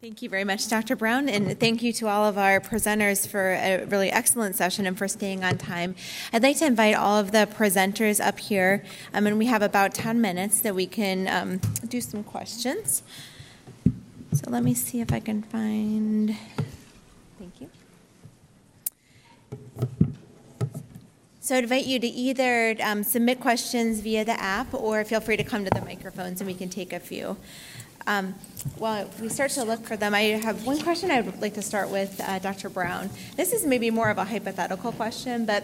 Thank you very much, Dr. Brown, and thank you to all of our presenters for a really excellent session and for staying on time. I'd like to invite all of the presenters up here, um, and we have about 10 minutes that we can um, do some questions. So let me see if I can find. Thank you. So I invite you to either um, submit questions via the app or feel free to come to the microphones and we can take a few. Um, while we start to look for them, I have one question I would like to start with uh, Dr. Brown. This is maybe more of a hypothetical question, but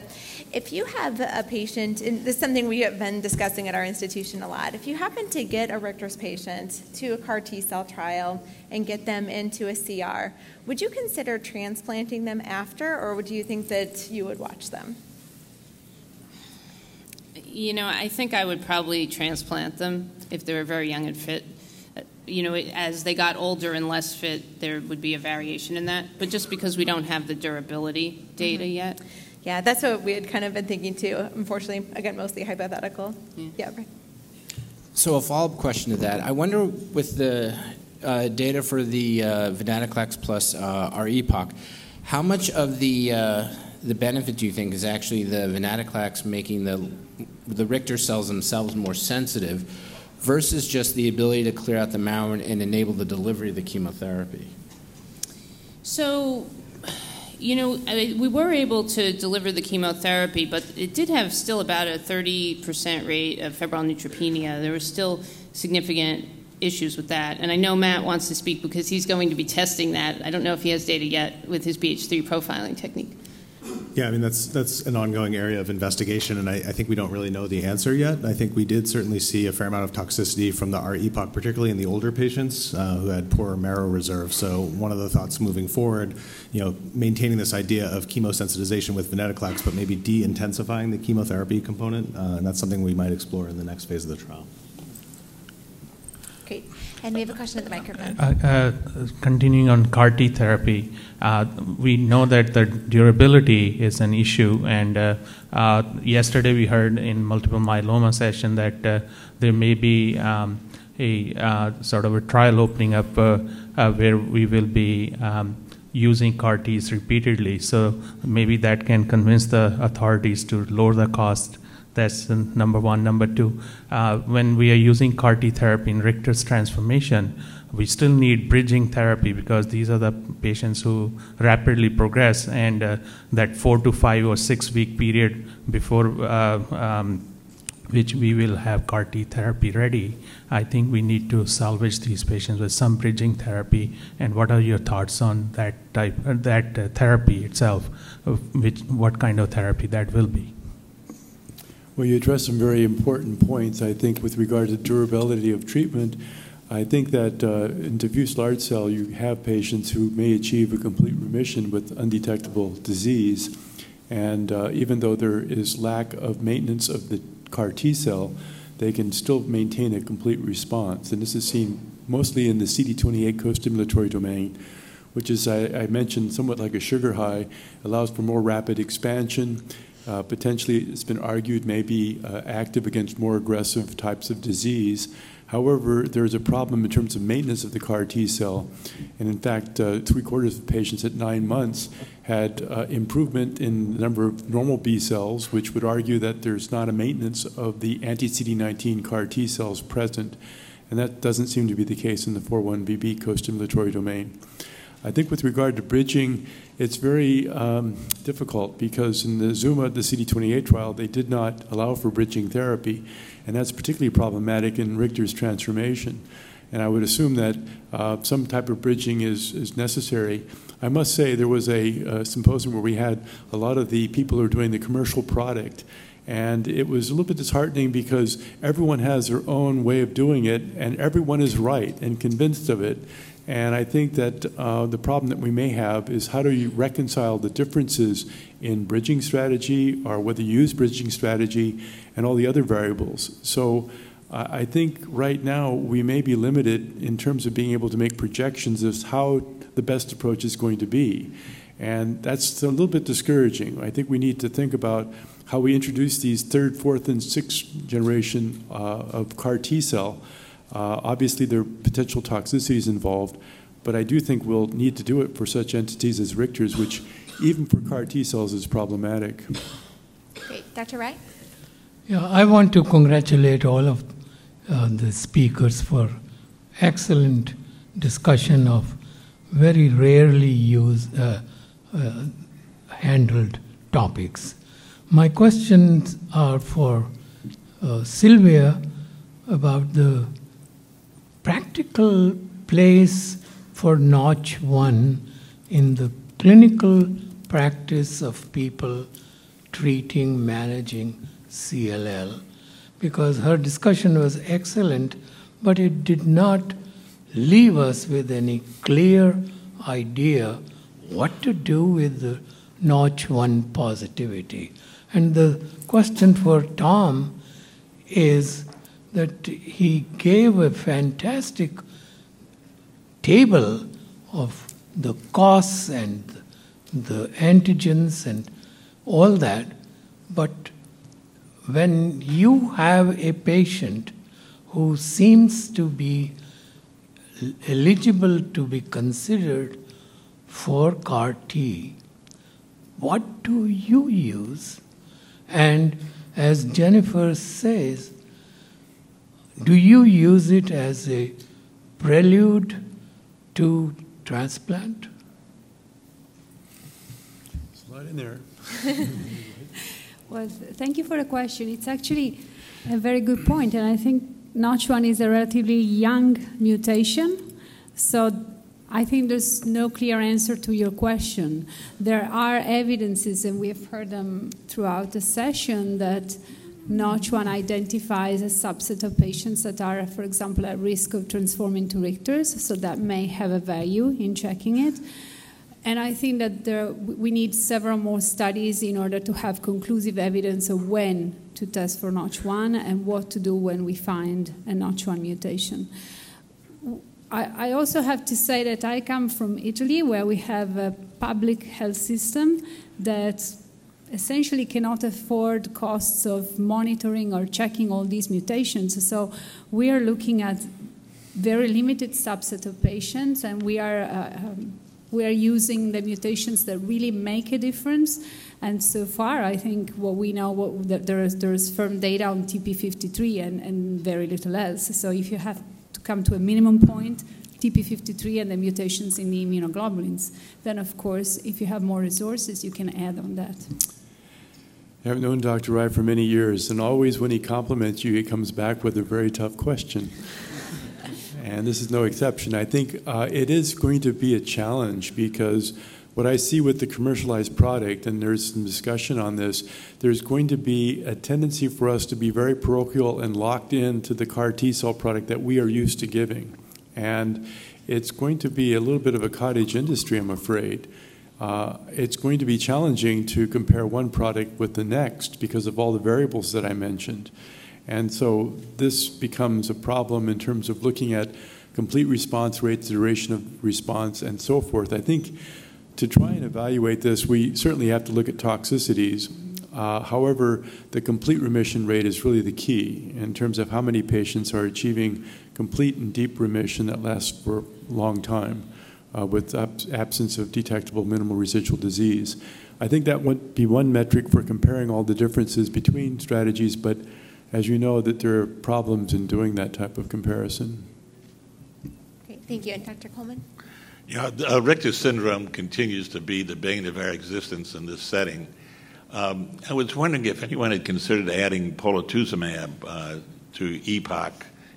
if you have a patient, and this is something we have been discussing at our institution a lot, if you happen to get a Richter's patient to a CAR T cell trial and get them into a CR, would you consider transplanting them after, or would you think that you would watch them? You know, I think I would probably transplant them if they were very young and fit you know, as they got older and less fit, there would be a variation in that. But just because we don't have the durability data mm-hmm. yet. Yeah, that's what we had kind of been thinking too. Unfortunately, again, mostly hypothetical. Yeah. yeah right. So a follow-up question to that. I wonder with the uh, data for the uh, venetoclax plus uh, R-EPOCH, how much of the uh, the benefit do you think is actually the venetoclax making the the Richter cells themselves more sensitive? Versus just the ability to clear out the marrow and enable the delivery of the chemotherapy? So, you know, we were able to deliver the chemotherapy, but it did have still about a 30% rate of febrile neutropenia. There were still significant issues with that. And I know Matt wants to speak because he's going to be testing that. I don't know if he has data yet with his BH3 profiling technique. Yeah, I mean, that's, that's an ongoing area of investigation, and I, I, think we don't really know the answer yet. I think we did certainly see a fair amount of toxicity from the R-EPOCH, particularly in the older patients uh, who had poor marrow reserve. So one of the thoughts moving forward, you know, maintaining this idea of chemosensitization with venetoclax, but maybe de-intensifying the chemotherapy component, uh, and that's something we might explore in the next phase of the trial. And we have a question at the microphone. Uh, uh, continuing on CAR T therapy, uh, we know that the durability is an issue, and uh, uh, yesterday we heard in multiple myeloma session that uh, there may be um, a sort of a trial opening up where we will be um, using CAR Ts repeatedly. So maybe that can convince the authorities to lower the cost that's number one. Number two, uh, when we are using CAR T therapy in Richter's transformation, we still need bridging therapy because these are the patients who rapidly progress, and uh, that four to five or six week period before uh, um, which we will have CAR T therapy ready, I think we need to salvage these patients with some bridging therapy. And what are your thoughts on that type, uh, that uh, therapy itself? Which, what kind of therapy that will be? Well, you addressed some very important points, I think, with regard to durability of treatment. I think that uh, in diffuse large cell, you have patients who may achieve a complete remission with undetectable disease. And uh, even though there is lack of maintenance of the CAR T cell, they can still maintain a complete response. And this is seen mostly in the CD28 co-stimulatory domain, which is, I, I mentioned, somewhat like a sugar high, allows for more rapid expansion uh, potentially, it's been argued, may be uh, active against more aggressive types of disease. However, there's a problem in terms of maintenance of the CAR T cell. And in fact, uh, three quarters of patients at nine months had uh, improvement in the number of normal B cells, which would argue that there's not a maintenance of the anti CD19 CAR T cells present. And that doesn't seem to be the case in the 4-1BB co-stimulatory domain. I think with regard to bridging, it's very um, difficult because in the Zuma, the CD28 trial, they did not allow for bridging therapy, and that's particularly problematic in Richter's transformation. And I would assume that uh, some type of bridging is, is necessary. I must say there was a, a symposium where we had a lot of the people who are doing the commercial product, and it was a little bit disheartening because everyone has their own way of doing it, and everyone is right and convinced of it. And I think that uh, the problem that we may have is how do you reconcile the differences in bridging strategy or whether you use bridging strategy and all the other variables. So uh, I think right now we may be limited in terms of being able to make projections as how the best approach is going to be. And that's a little bit discouraging. I think we need to think about how we introduce these third, fourth, and sixth generation uh, of CAR T cell uh, obviously, there are potential toxicities involved, But I do think we'll need to do it for such entities as Richter's, which even for CAR T cells is problematic. Great. Dr. Wright? Yeah, I want to congratulate all of uh, the speakers for excellent discussion of very rarely used, uh, uh, handled topics. My questions are for uh, Sylvia about the practical place for Notch 1 in the clinical practice of people treating, managing CLL. Because her discussion was excellent, but it did not leave us with any clear idea what to do with the Notch 1 positivity. And the question for Tom is that he gave a fantastic table of the costs and the antigens and all that, but when you have a patient who seems to be eligible to be considered for CAR T, what do you use? And as Jennifer says, do you use it as a prelude to transplant? It's not in there. well, thank you for the question. It's actually a very good point, and I think Notch1 is a relatively young mutation, so I think there's no clear answer to your question. There are evidences, and we have heard them throughout the session, that Notch1 identifies a subset of patients that are, for example, at risk of transforming to Richter's, so that may have a value in checking it. And I think that there, we need several more studies in order to have conclusive evidence of when to test for Notch1 and what to do when we find a Notch1 mutation. I, I also have to say that I come from Italy, where we have a public health system that essentially cannot afford costs of monitoring or checking all these mutations. So we are looking at very limited subset of patients, and we are uh, um, we are using the mutations that really make a difference. And so far, I think what we know what, that there is there is firm data on TP53 and, and very little else. So if you have to come to a minimum point, TP53 and the mutations in the immunoglobulins, then of course, if you have more resources, you can add on that. I've known Dr. Wright for many years, and always when he compliments you, he comes back with a very tough question. and this is no exception. I think uh, it is going to be a challenge because what I see with the commercialized product, and there's some discussion on this, there's going to be a tendency for us to be very parochial and locked into the CAR T cell product that we are used to giving. And it's going to be a little bit of a cottage industry, I'm afraid uh, it's going to be challenging to compare one product with the next because of all the variables that I mentioned. And so this becomes a problem in terms of looking at complete response rates, duration of response, and so forth. I think to try and evaluate this, we certainly have to look at toxicities. Uh, however, the complete remission rate is really the key in terms of how many patients are achieving complete and deep remission that lasts for a long time uh, with ab- absence of detectable minimal residual disease. I think that would be one metric for comparing all the differences between strategies, but as you know, that there are problems in doing that type of comparison. Great, thank you. And Dr. Coleman? Yeah, uh, Richter syndrome continues to be the bane of our existence in this setting. Um, I was wondering if anyone had considered adding polatuzumab uh, to EPOCH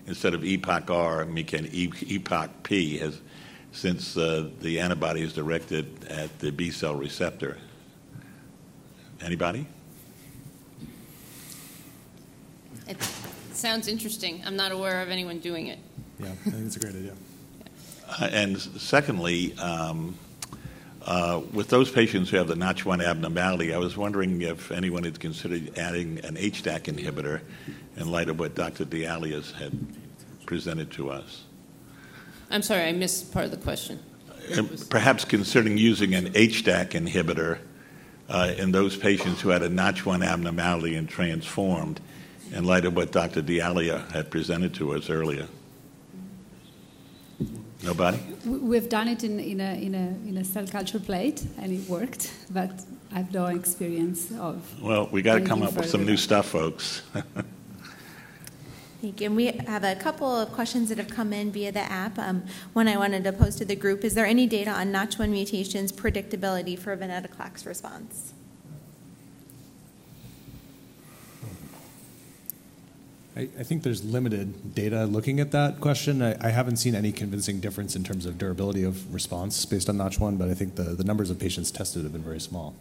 instead of EPOCH R, I mean, EPOCH P, as since uh, the antibody is directed at the B cell receptor. Anybody? It sounds interesting. I'm not aware of anyone doing it. Yeah, I think it's a great idea. Uh, and secondly, um, uh, with those patients who have the Notch1 abnormality, I was wondering if anyone had considered adding an HDAC inhibitor in light of what Dr. Deaglio's had presented to us. I'm sorry, I missed part of the question. perhaps considering using an HDAC inhibitor uh, in those patients who had a Notch1 abnormality and transformed, in light of what Dr. Deaglio had presented to us earlier. Nobody? We- We've done it in, in, a, in, a, in a cell culture plate, and it worked, but I've no experience of. Well, we got to come up with some new stuff, folks. Thank you. And we have a couple of questions that have come in via the app. Um, one I wanted to pose to the group. Is there any data on Notch1 mutations predictability for venetoclax response? I, I think there's limited data looking at that question. I, I haven't seen any convincing difference in terms of durability of response based on Notch 1, but I think the, the numbers of patients tested have been very small.